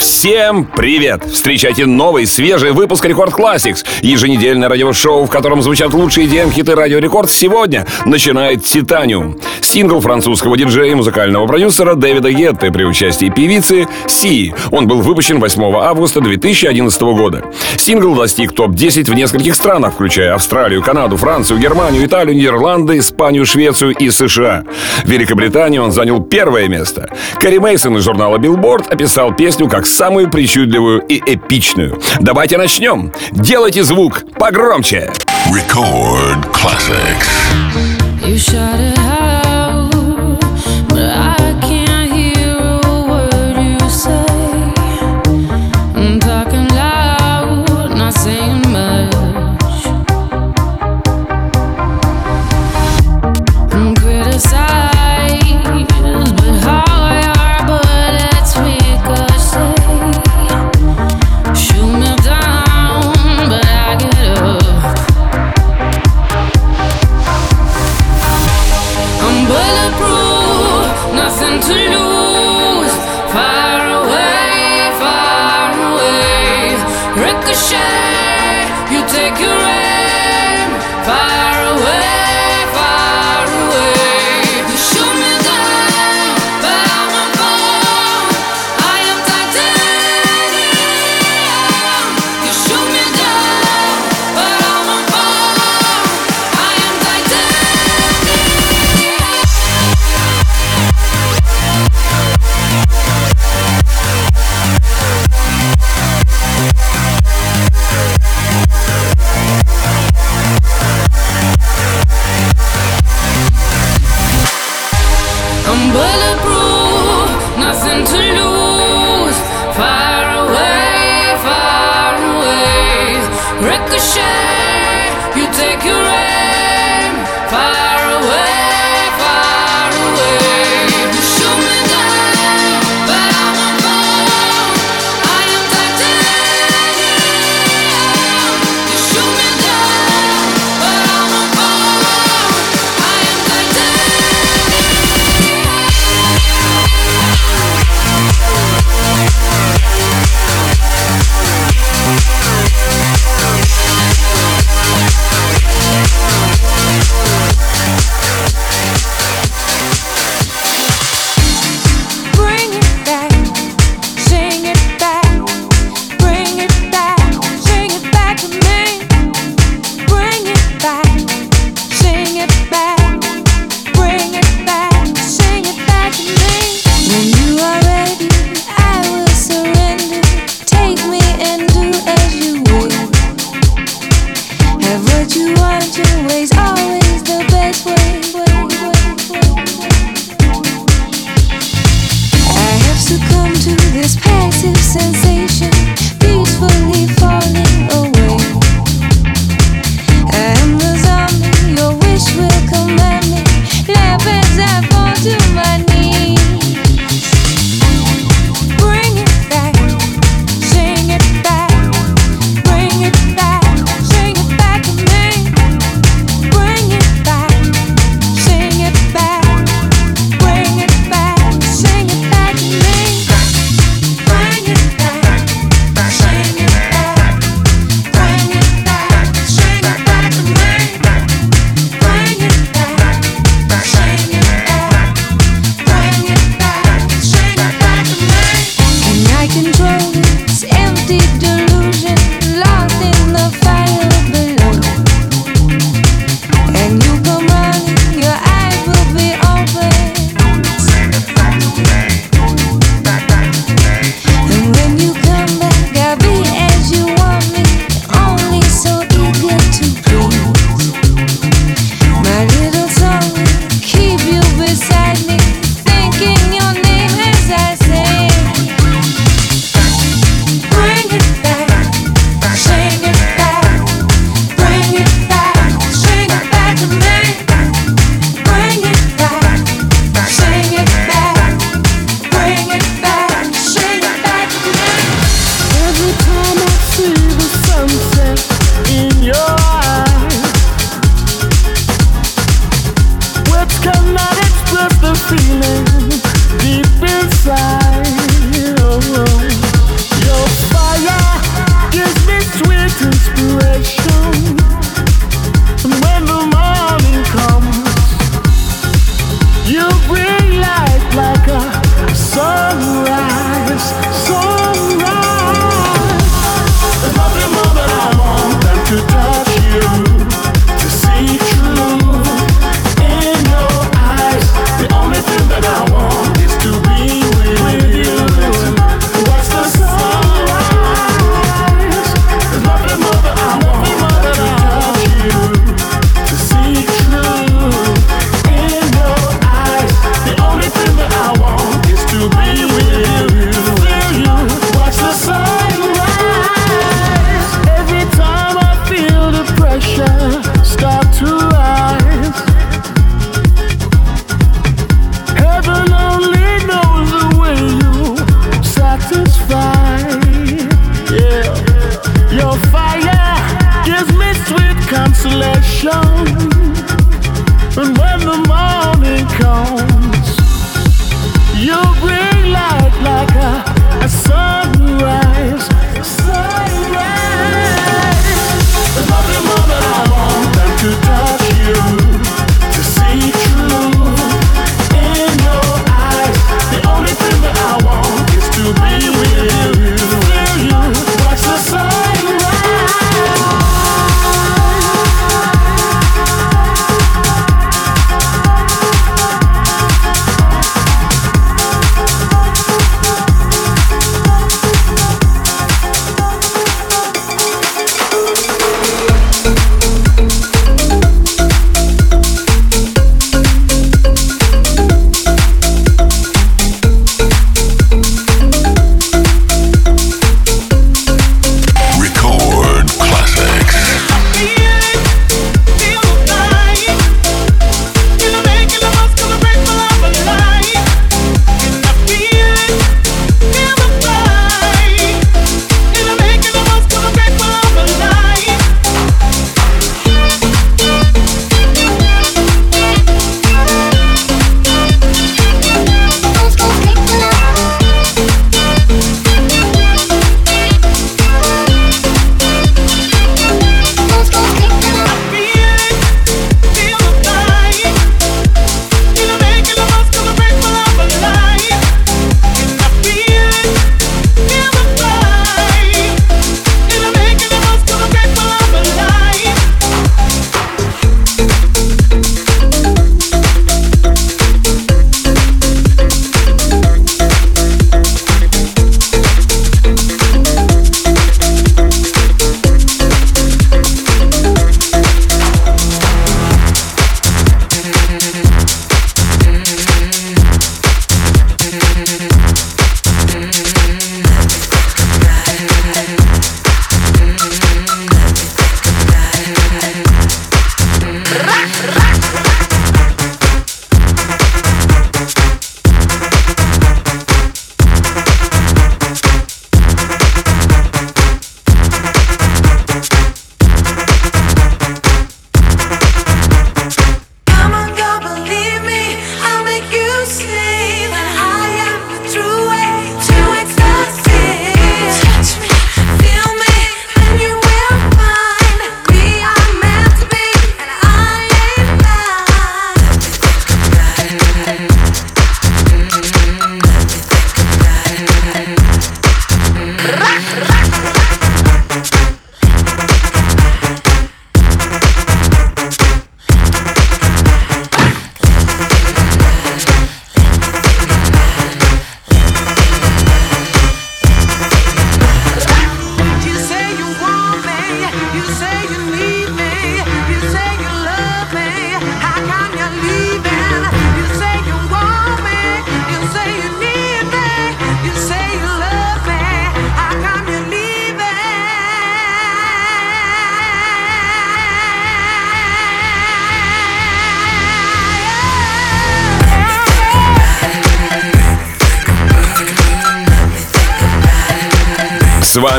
Всем привет! Встречайте новый, свежий выпуск Record Classix. Еженедельное радиошоу, в котором звучат лучшие EDM-хиты Радио Рекорд, сегодня начинает «Titanium». Сингл французского диджея и музыкального продюсера Дэвида Гетты при участии певицы Сии. Он был выпущен 8 августа 2011 года. Сингл достиг топ-10 в нескольких странах, включая Австралию, Канаду, Францию, Германию, Италию, Нидерланды, Испанию, Швецию и США. В Великобритании он занял первое место. Кэрри Мейсон из журнала Billboard описал песню как самую причудливую и эпичную. Давайте начнем. Делайте звук погромче. Record Classics. You shot it out,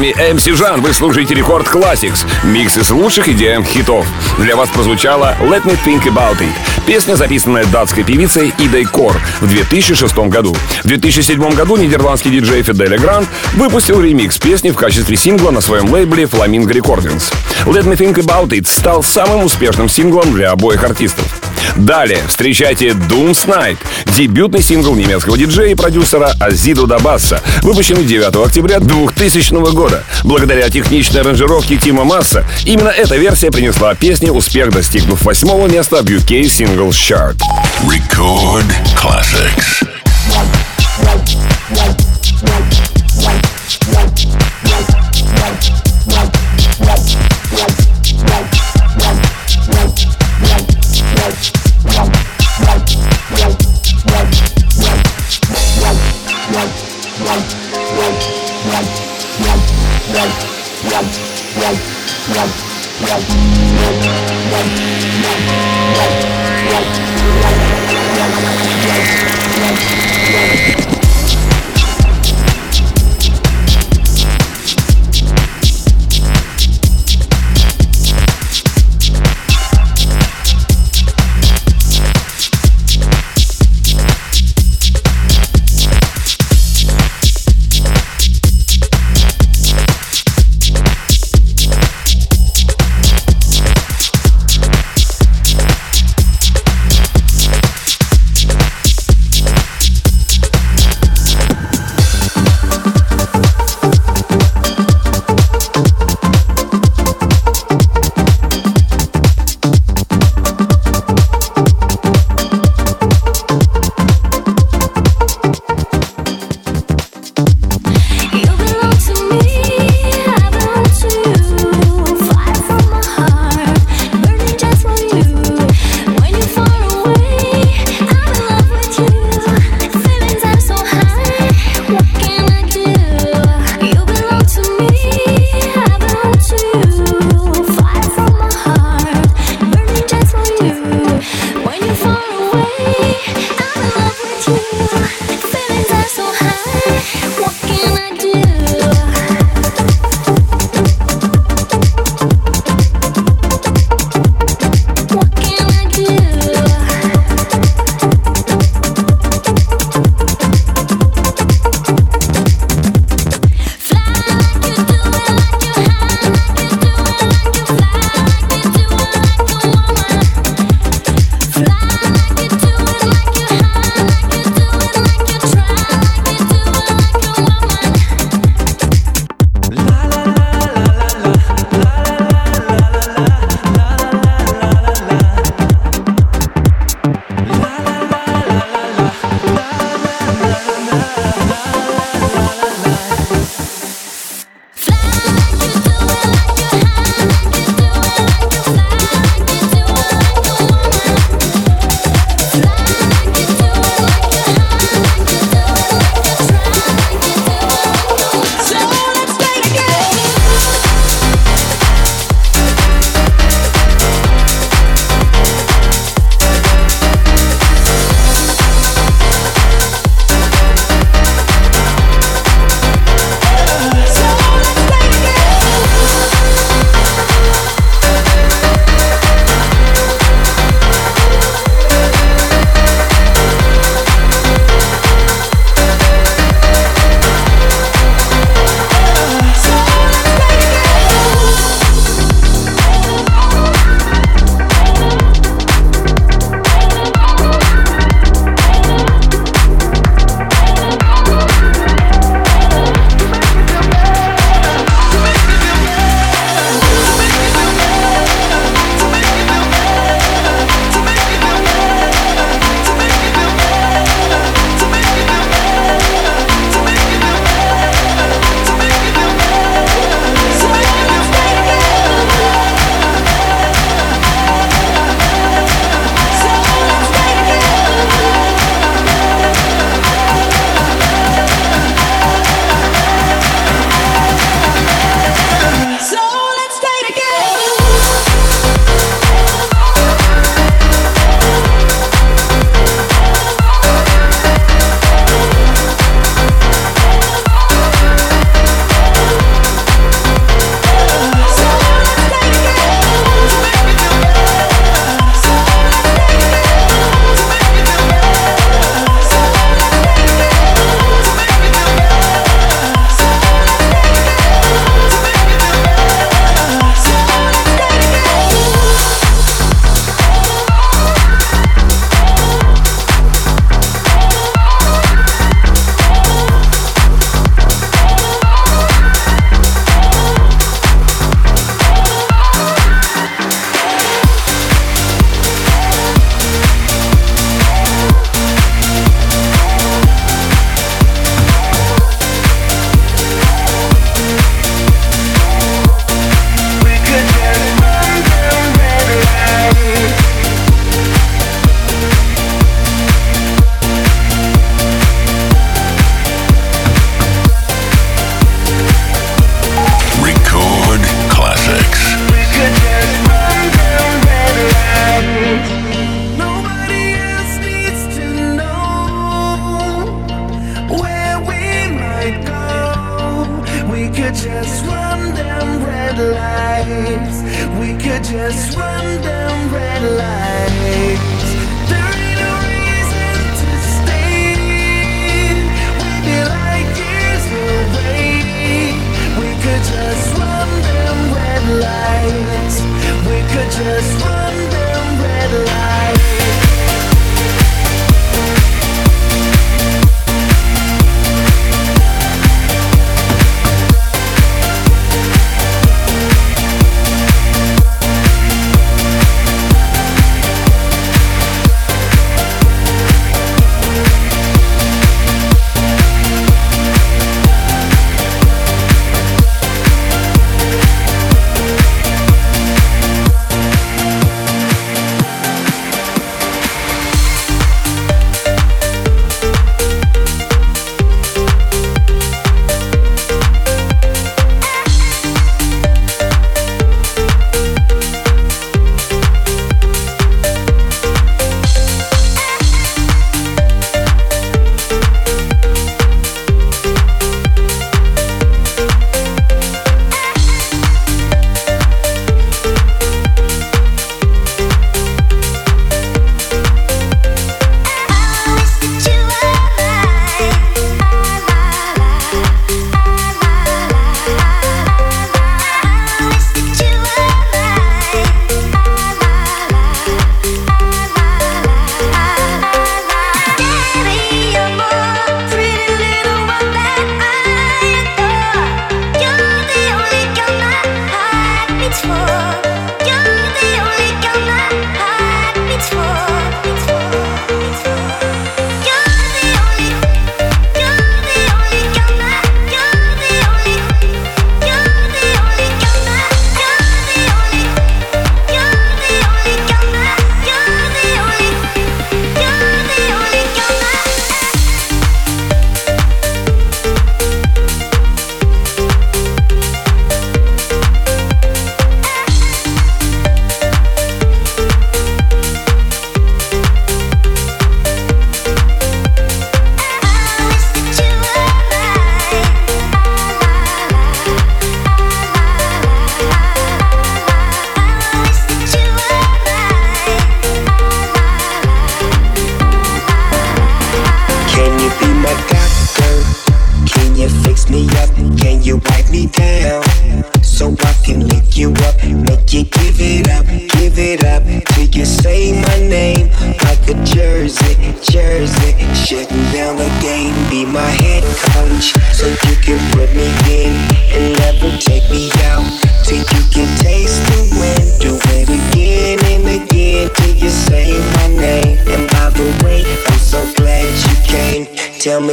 вами MC Жан, вы слушаете Record Classix, микс из лучших EDM-хитов. Для вас прозвучала Let Me Think About It, песня, записанная датской певицей Идой Кор в 2006 году. В 2007 году нидерландский диджей Fedde Le Grand выпустил ремикс песни в качестве сингла на своем лейбле Flamingo Recordings. Let Me Think About It стал самым успешным синглом для обоих артистов. Далее встречайте Dooms Night, дебютный сингл немецкого диджея и продюсера Azzido Da Bass, выпущенный 9 октября 2000 года. Благодаря техничной аранжировке Тимо Мааса, именно эта версия принесла песне успех, достигнув восьмого места в UK Singles Chart. Record Classics.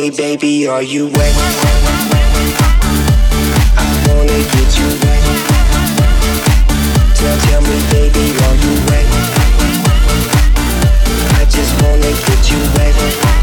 Me, baby, are you wet? I wanna get you wet. Tell, tell me, baby, are you wet? I just wanna get you wet.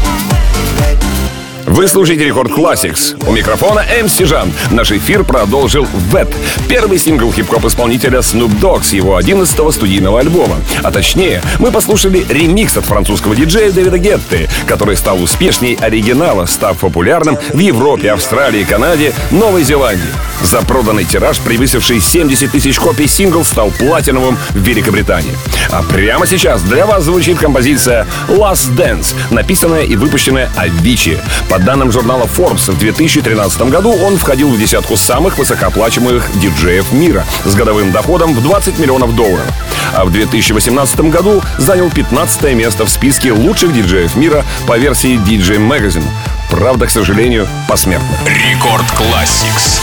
Вы слушаете Рекорд Classics. У микрофона MC Жан. Наш эфир продолжил Вет. Первый сингл хип-хоп-исполнителя Snoop Dogg с его 11-го студийного альбома. А точнее, мы послушали ремикс от французского диджея Дэвида Гетты, который стал успешней оригинала, став популярным в Европе, Австралии, Канаде, Новой Зеландии. За проданный тираж, превысивший 70 тысяч копий, сингл стал платиновым в Великобритании. А прямо сейчас для вас звучит композиция Last Dance, написанная и выпущенная Avicii. По данным журнала Forbes, в 2013 году он входил в десятку самых высокооплачиваемых диджеев мира с годовым доходом в 20 миллионов долларов. А в 2018 году занял 15 место в списке лучших диджеев мира по версии DJ Magazine. Правда, к сожалению, посмертно. Рекорд Classics.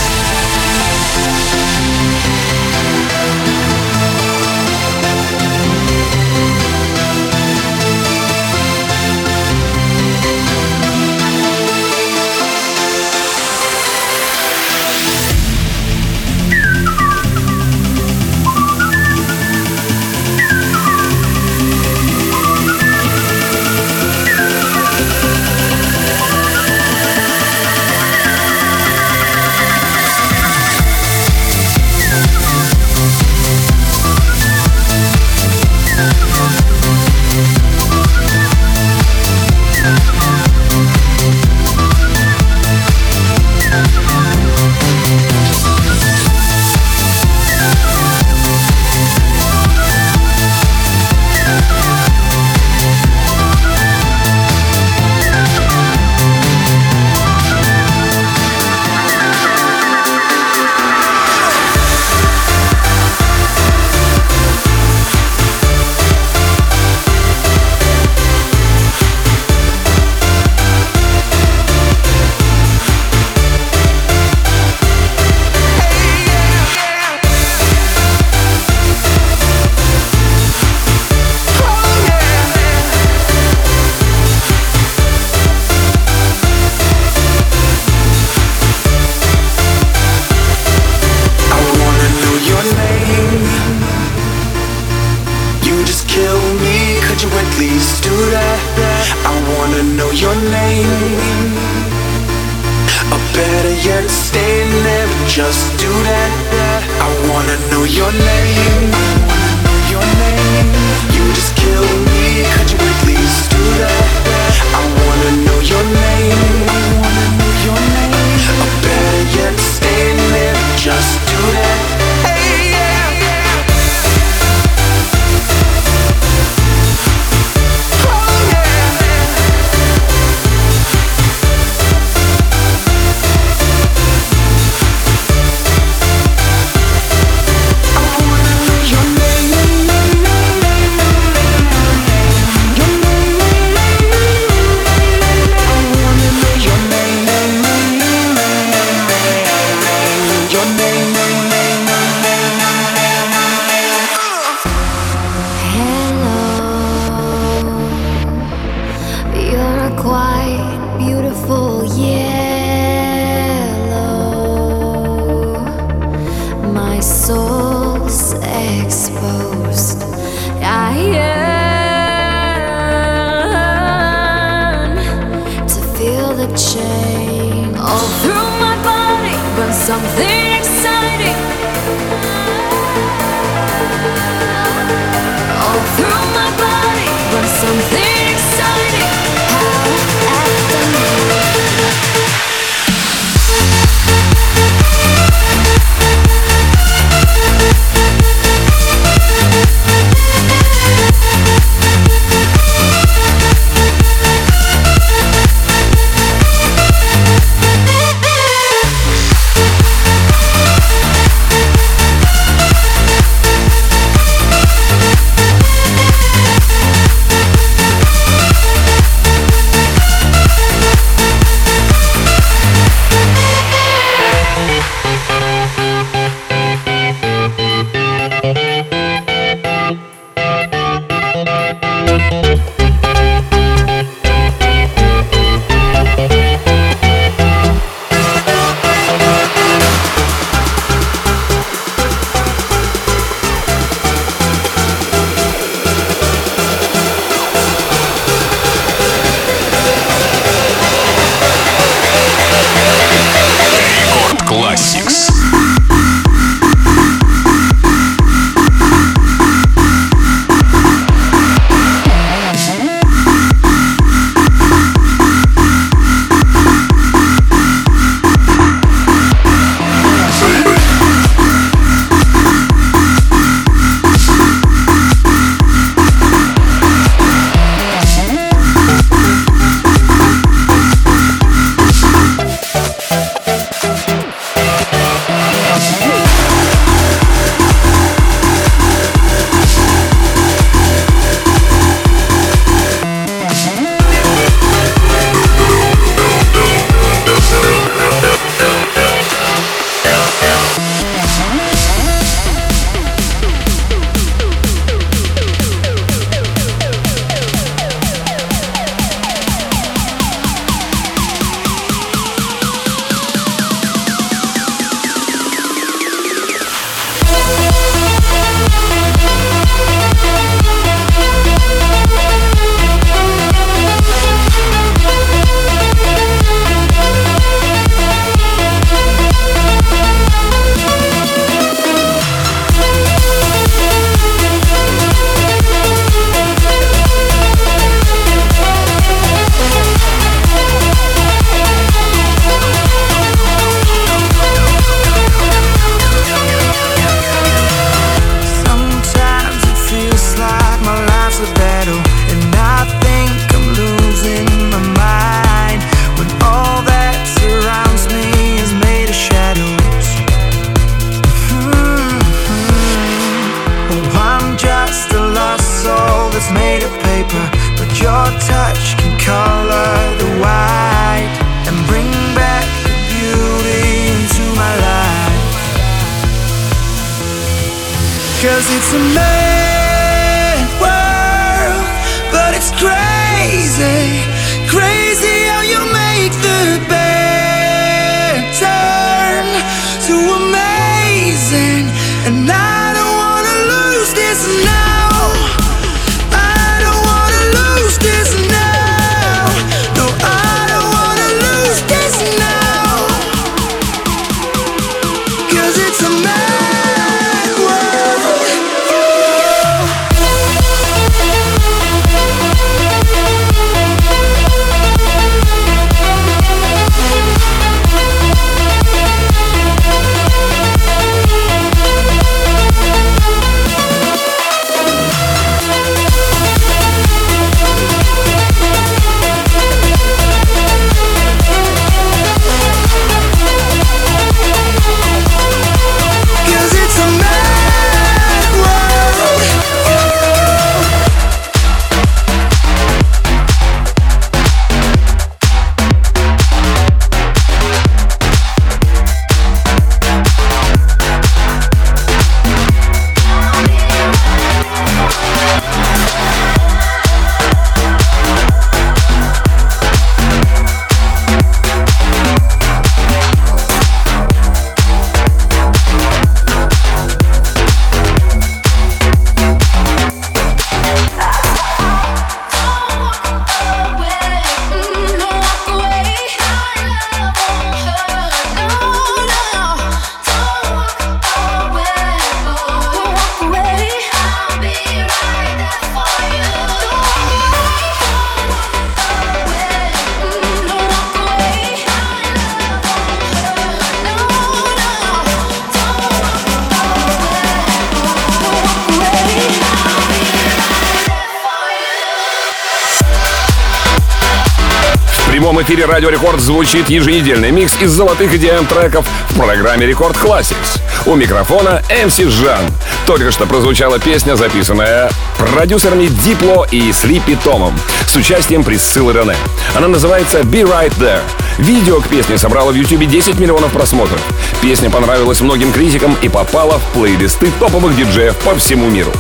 Эфире Радио Рекорд звучит еженедельный микс из золотых идеям треков в программе Рекорд Classics. У микрофона МС Жан. Только что прозвучала песня, записанная продюсерами Дипло и Слипи Томом с участием Присциллы Рене. Она называется «Be Right There». Видео к песне собрало в YouTube 10 миллионов просмотров. Песня понравилась многим критикам и попала в плейлисты топовых диджеев по всему миру.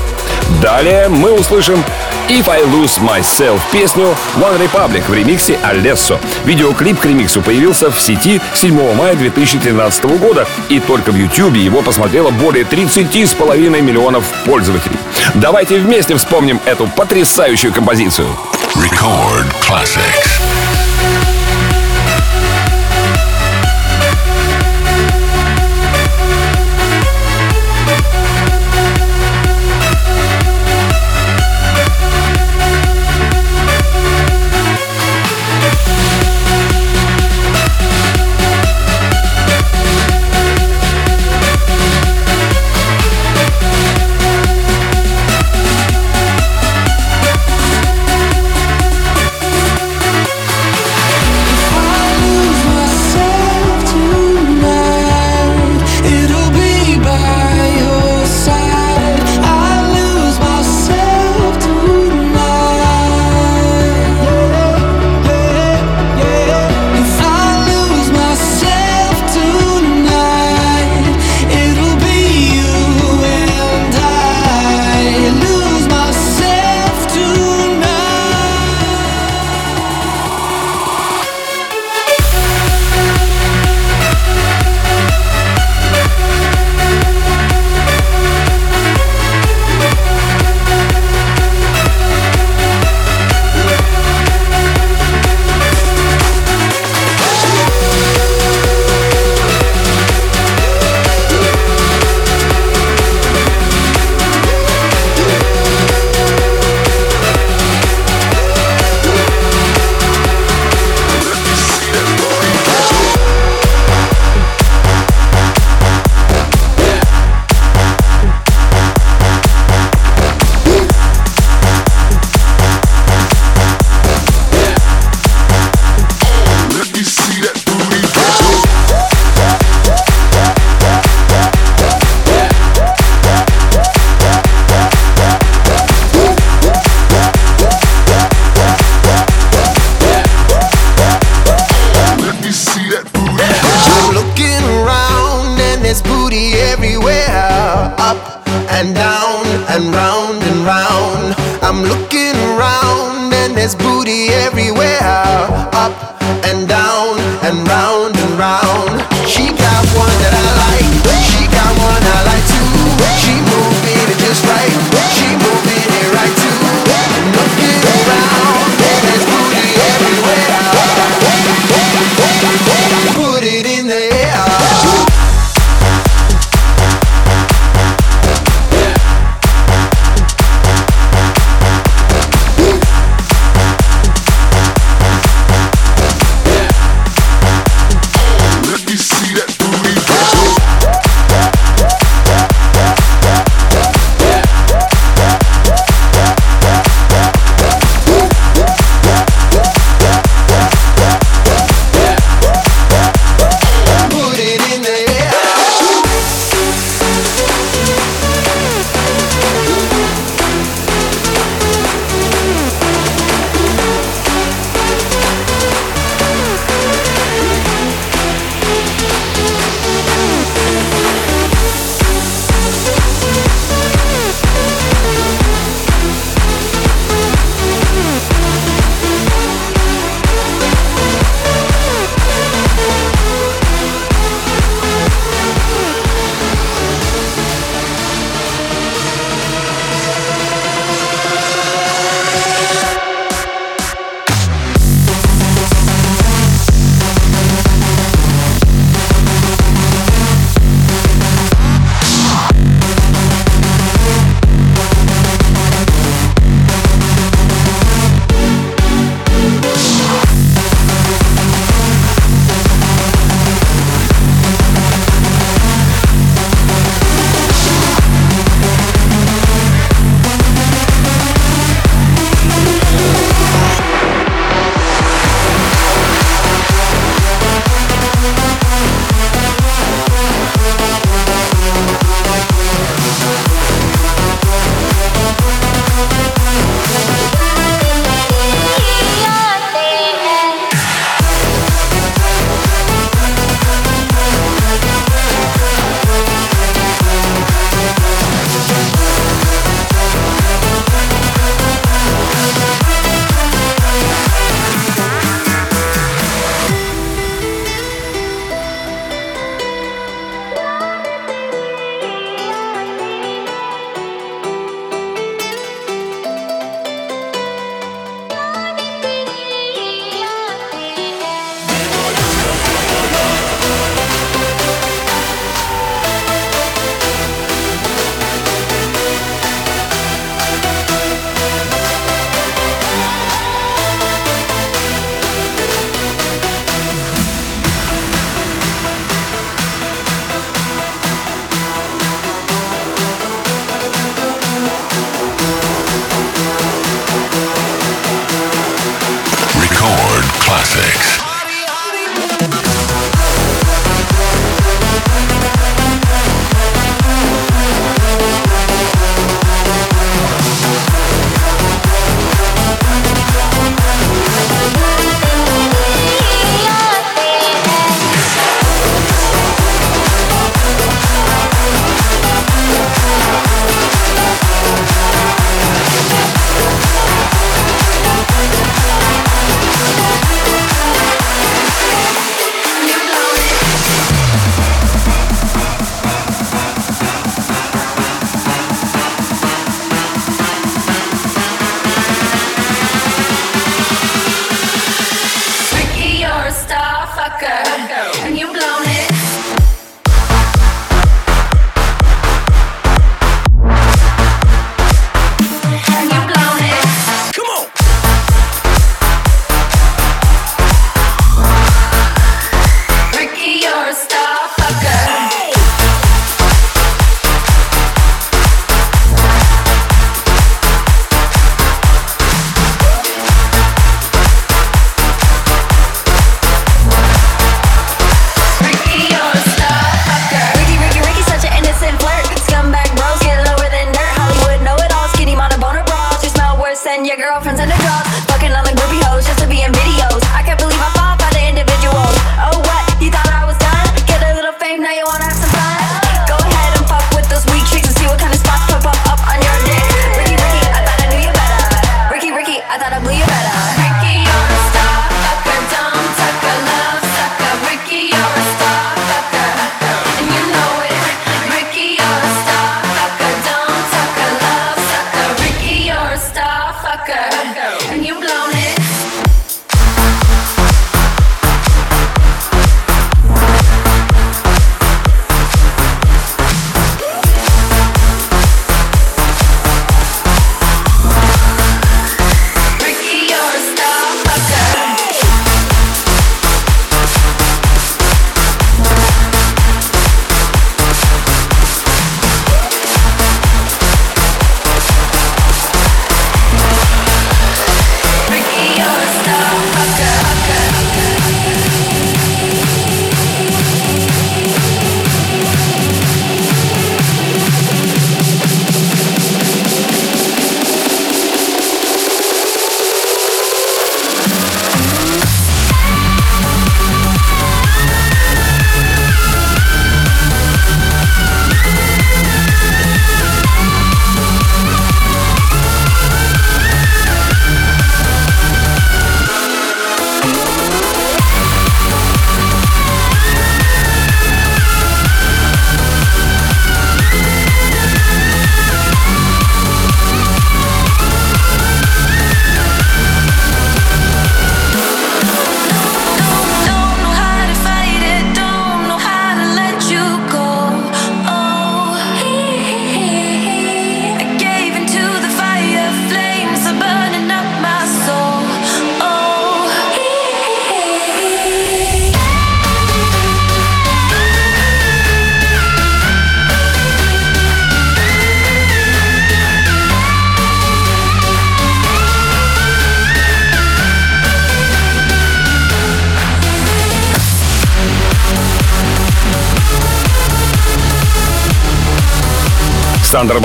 Далее мы услышим If I Lose Myself песню One Republic в ремиксе Алессо. Видеоклип к ремиксу появился в сети 7 мая 2013 года, и только в YouTube его посмотрело более 30,5 миллионов пользователей. Давайте вместе вспомним эту потрясающую композицию. Record classics. And down and round and round. I'm looking around and there's booty everywhere. Up and down and round and round. She got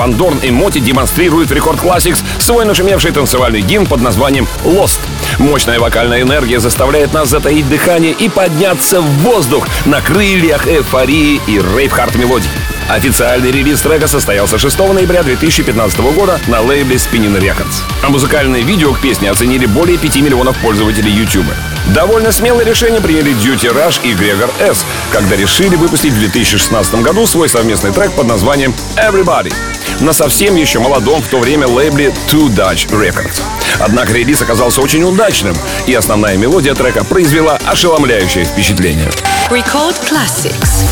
Ван Дорн и Моти демонстрируют в Record Classix свой нашумевший танцевальный гимн под названием «Lost». Мощная вокальная энергия заставляет нас затаить дыхание и подняться в воздух на крыльях эйфории и рейв-хард мелодий. Официальный релиз трека состоялся 6 ноября 2015 года на лейбле Spinnin' Records. А музыкальное видео к песне оценили более 5 миллионов пользователей YouTube. Довольно смелое решение приняли Dirty Rush и Грегор С, когда решили выпустить в 2016 году свой совместный трек под названием Everybody на совсем еще молодом в то время лейбле Two Dutch Records. Однако релиз оказался очень удачным, и основная мелодия трека произвела ошеломляющее впечатление. Record Classics.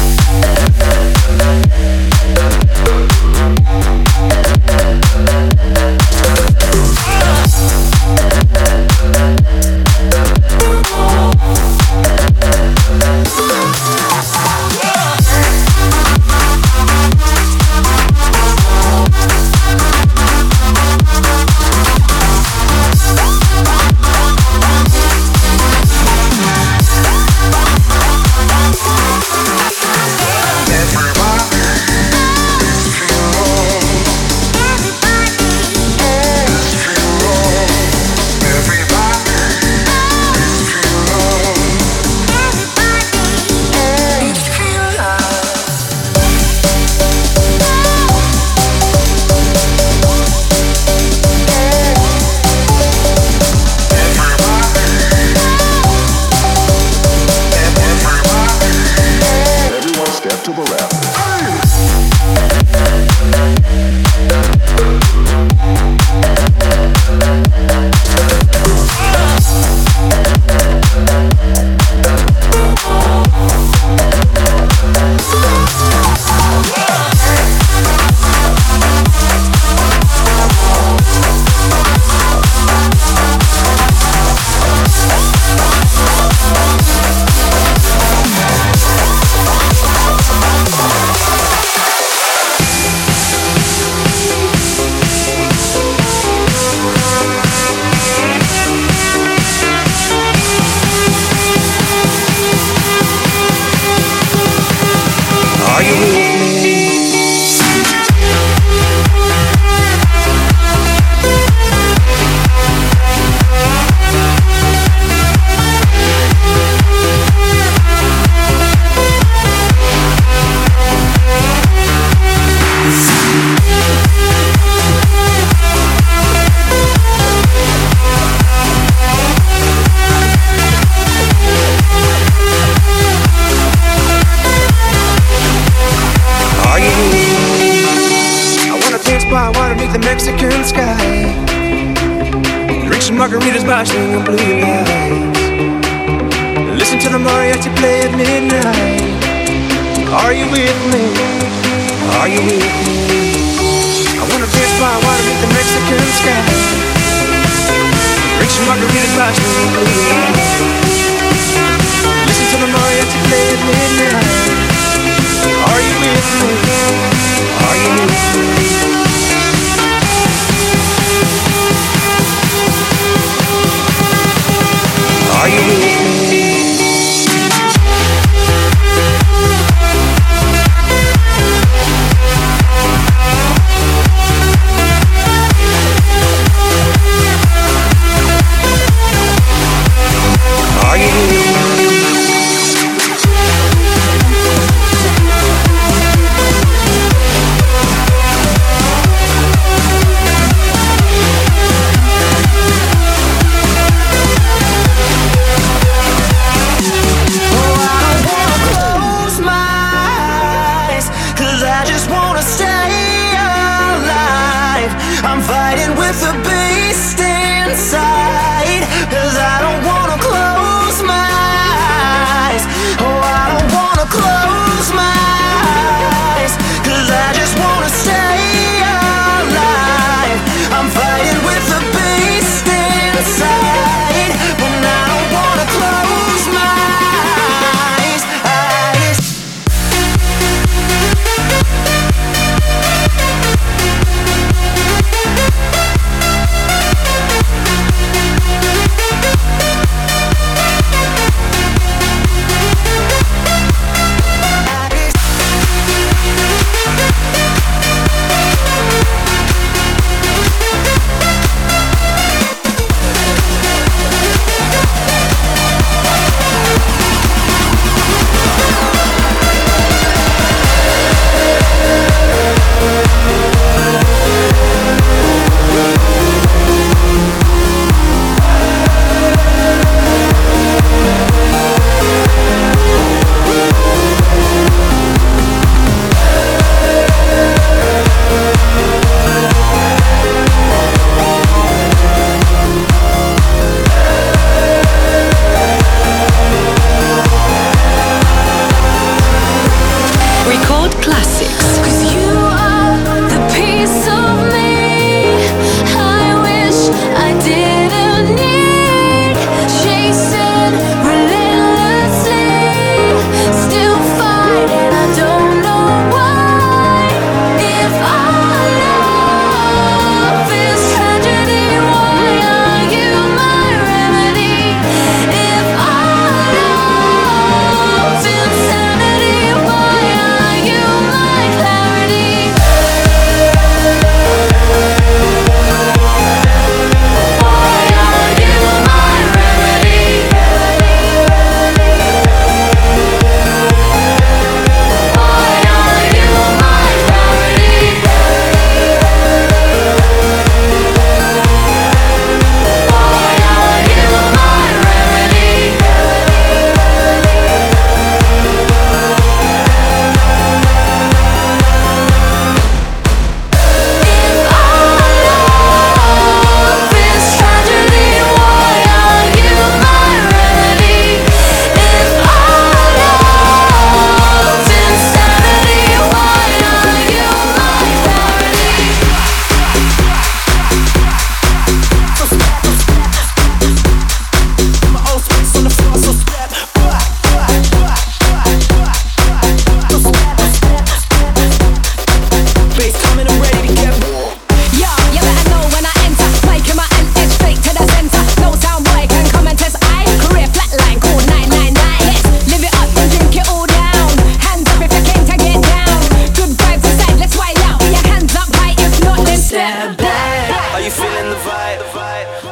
Cloud Classics.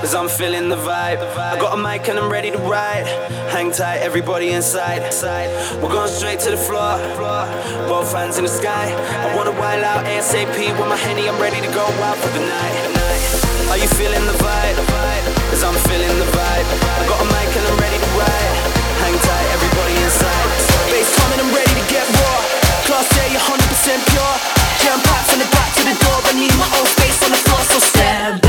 Cause I'm feeling the vibe. I got a mic and I'm ready to ride. Hang tight, everybody inside. We're going straight to the floor. Both hands in the sky. I wanna wild out ASAP with my henny. I'm ready to go out for the night. Are you feeling the vibe? Cause I'm feeling the vibe. I got a mic and I'm ready to ride. Hang tight, everybody inside. Bass coming, I'm ready to get raw. Class A, 100% pure. Jam packs in the back to the door. I need my own space on the floor, so stand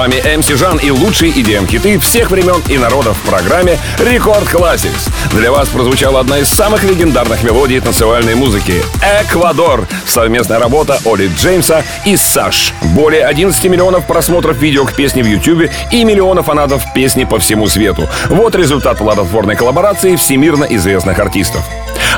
вами МС Жан и лучшие EDM-хиты всех времен и народов в программе Рекорд Classics. Для вас прозвучала одна из самых легендарных мелодий танцевальной музыки «Эквадор» — совместная работа Оли Джеймса и Саш. Более 11 миллионов просмотров видео к песне в YouTube и миллионов фанатов песни по всему свету. Вот результат плодотворной коллаборации всемирно известных артистов.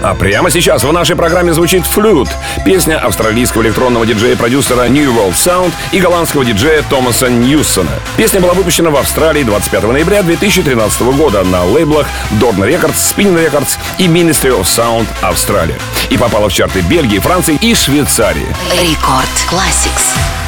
А прямо сейчас в нашей программе звучит «Флют» — песня австралийского электронного диджея-продюсера New World Sound и голландского диджея Томаса Ньюсона. Песня была выпущена в Австралии 25 ноября 2013 года на лейблах Dorna Records, Spin Records и Ministry of Sound Австралия. И попала в чарты Бельгии, Франции и Швейцарии. Рекорд Classics.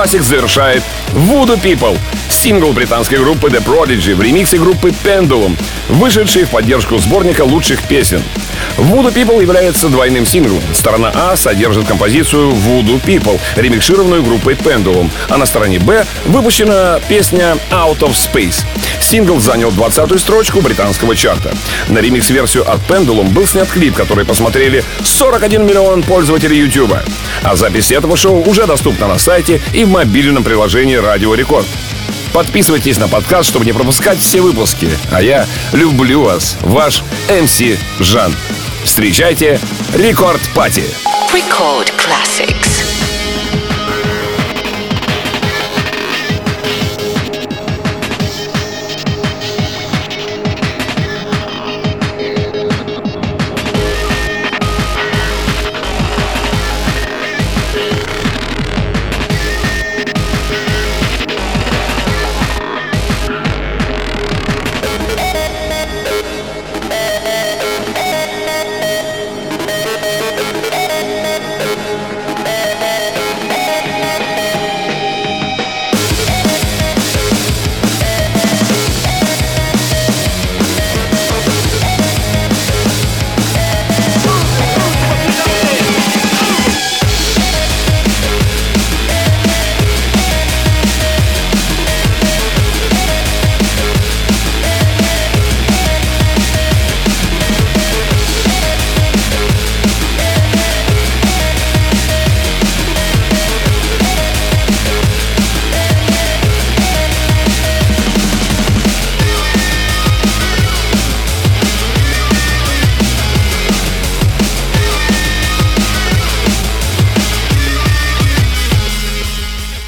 Classic завершает Voodoo People. Сингл британской группы The Prodigy в ремиксе группы Pendulum, вышедший в поддержку сборника лучших песен. Voodoo People является двойным синглом. Сторона А содержит композицию Voodoo People, ремикшированную группой Pendulum, а на стороне Б выпущена песня Out of Space. Сингл занял 20-ю строчку британского чарта. На ремикс-версию от Pendulum был снят клип, который посмотрели 41 миллион пользователей YouTube. А запись этого шоу уже доступна на сайте и в мобильном приложении Радио Рекорд. Подписывайтесь на подкаст, чтобы не пропускать все выпуски. А я люблю вас, ваш МС Жан. Встречайте Рекорд Пати. Record Classics.